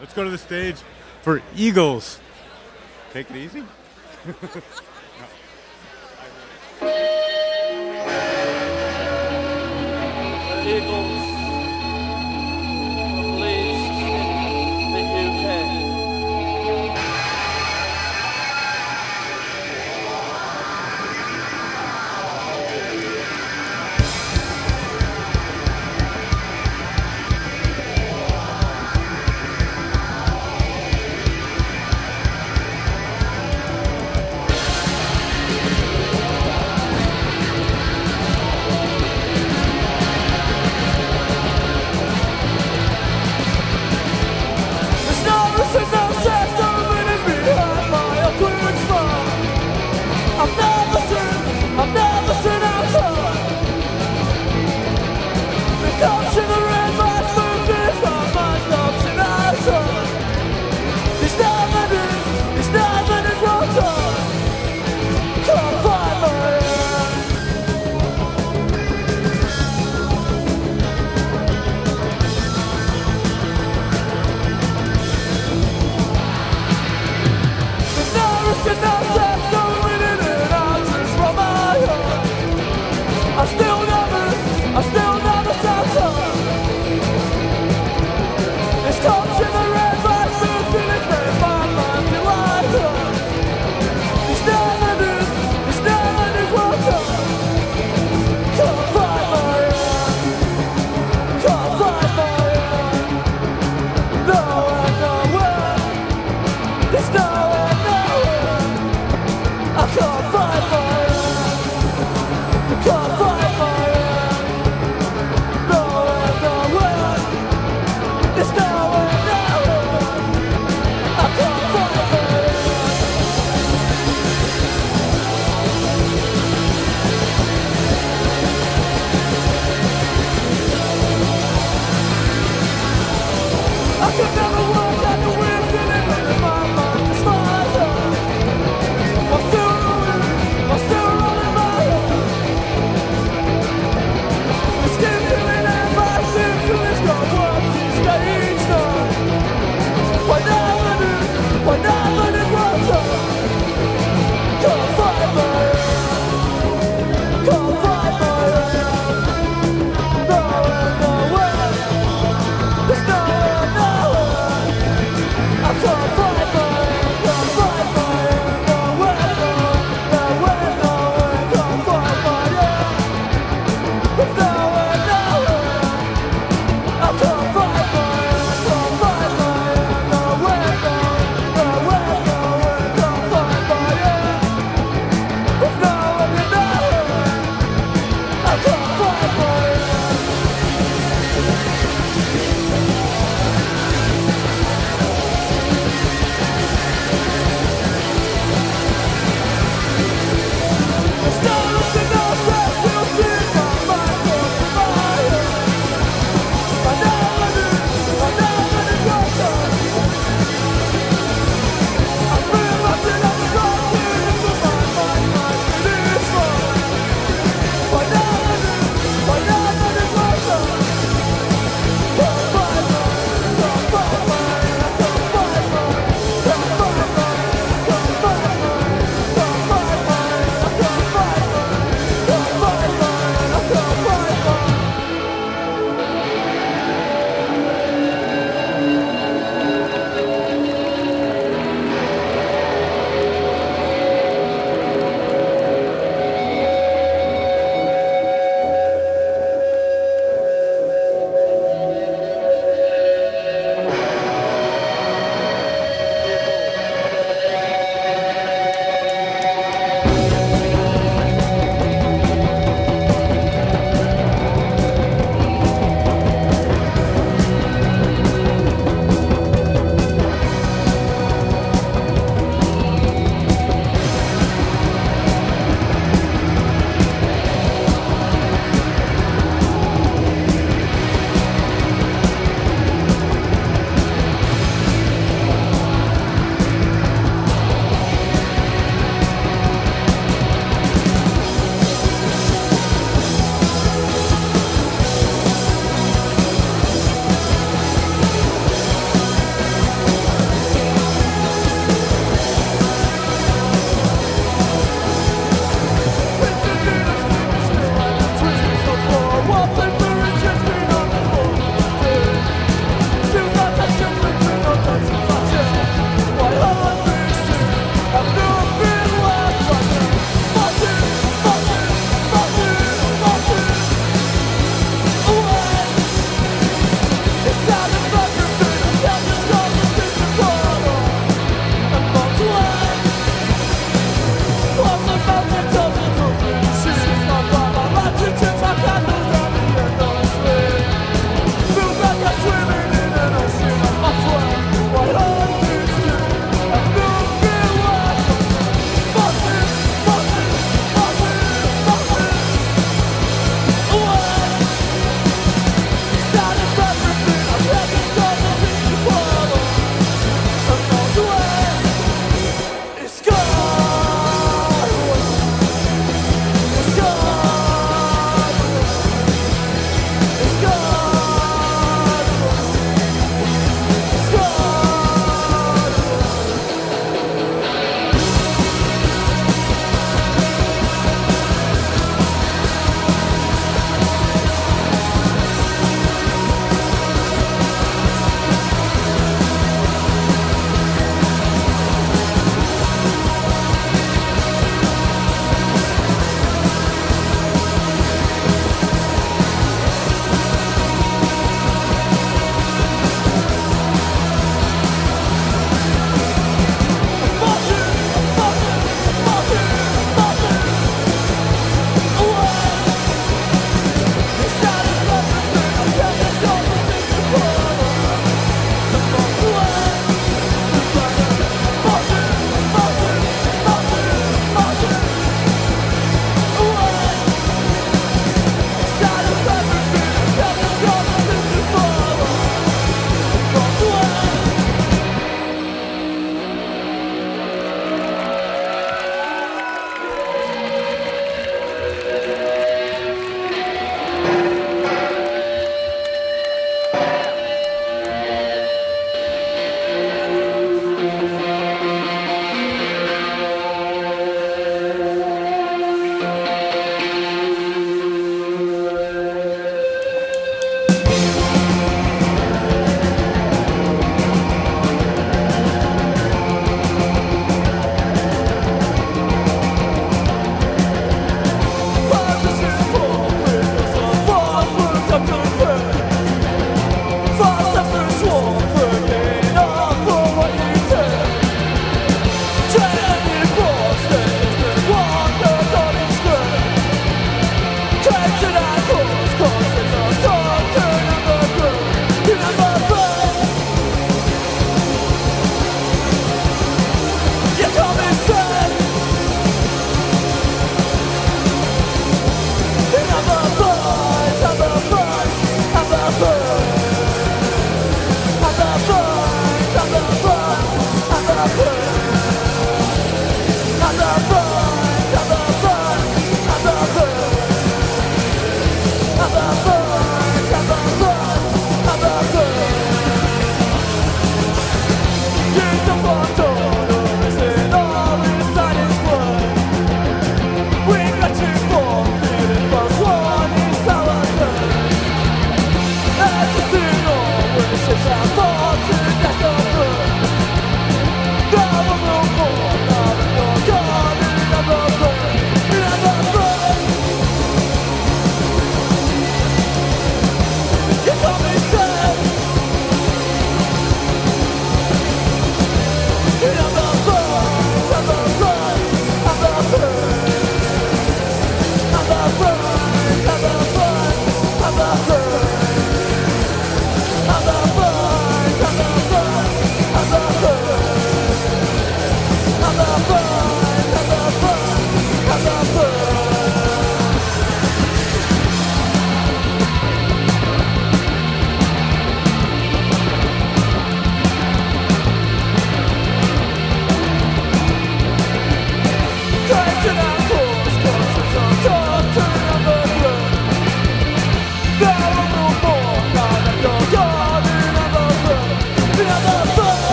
Let's go to the stage for Eagles. Take it easy. Eagles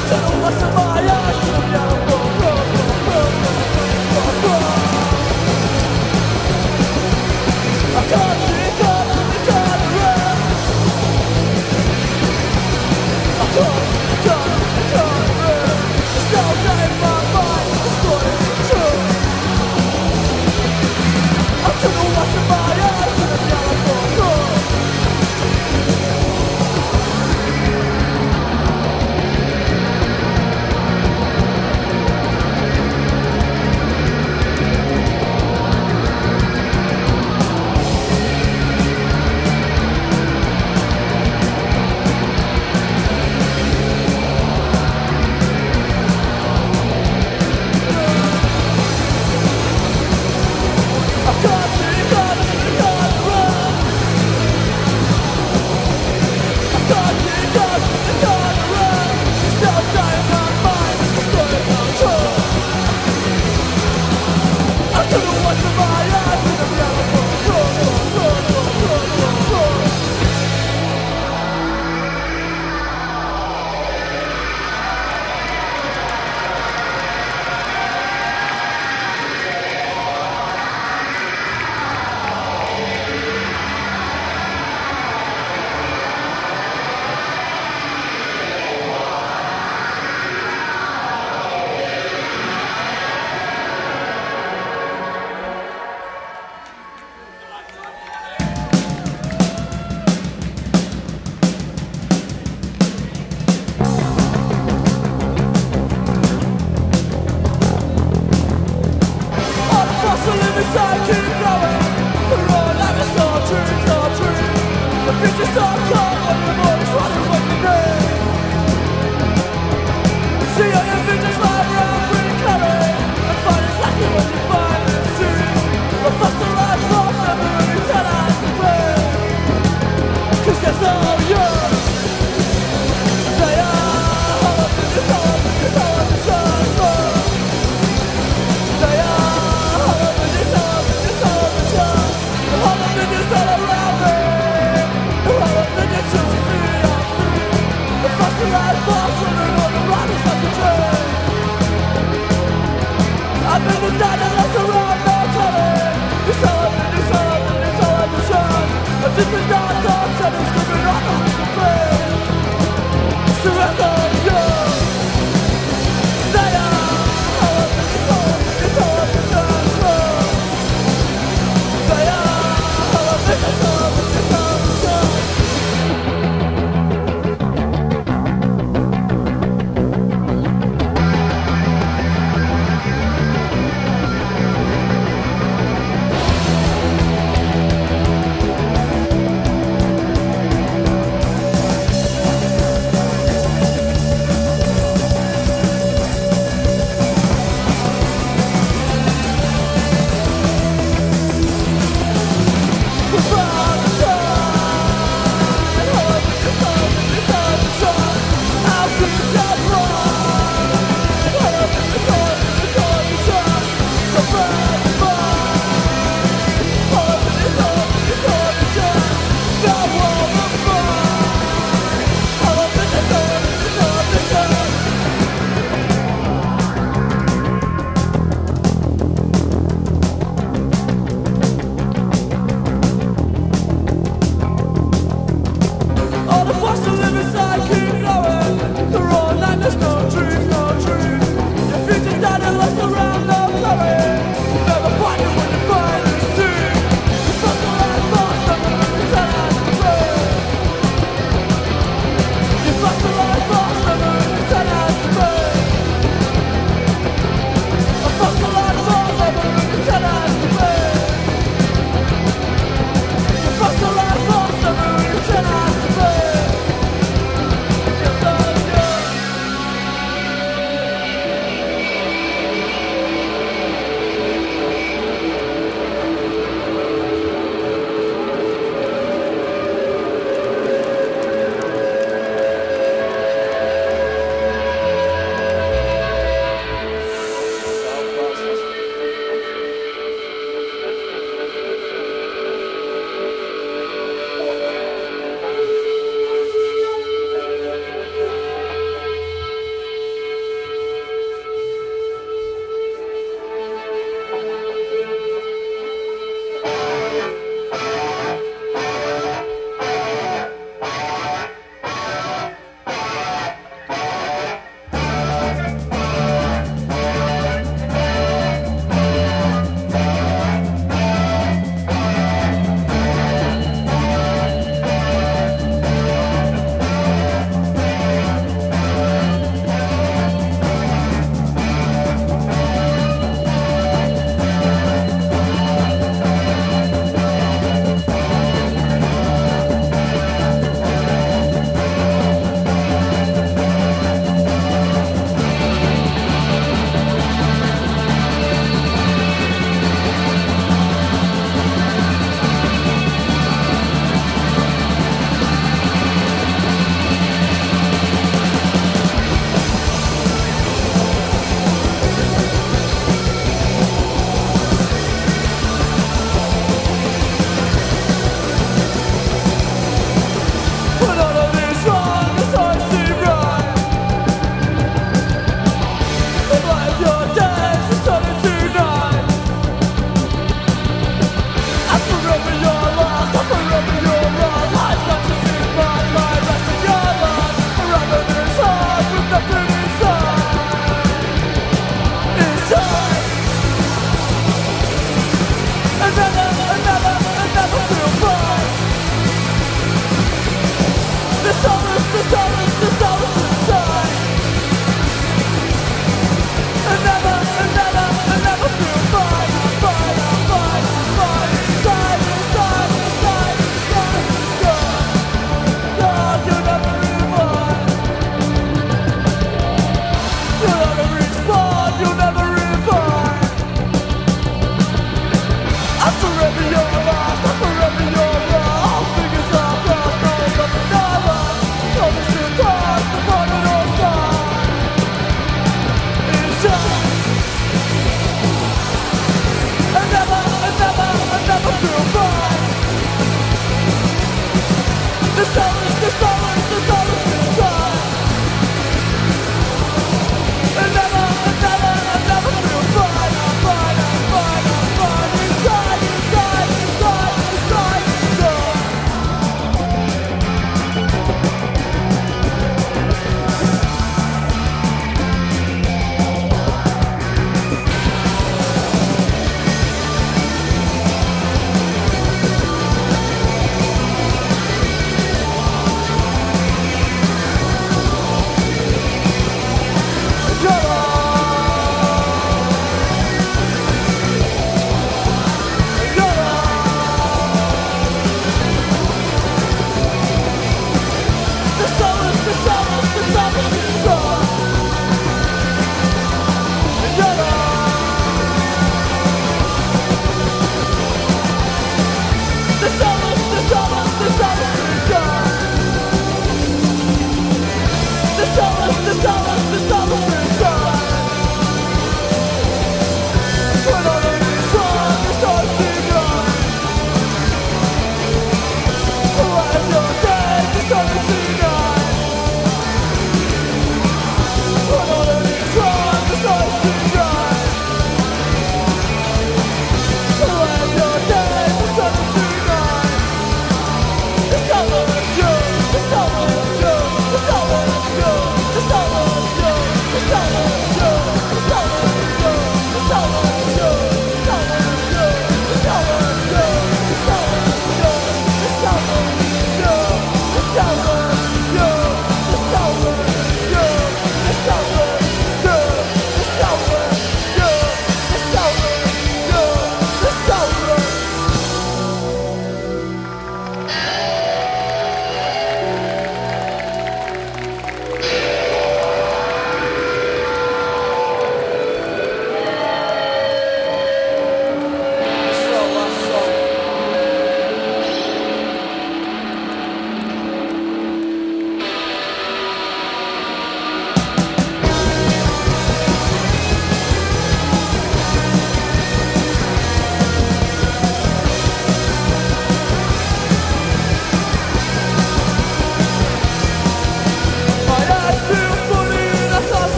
멈춰 Until the worst of us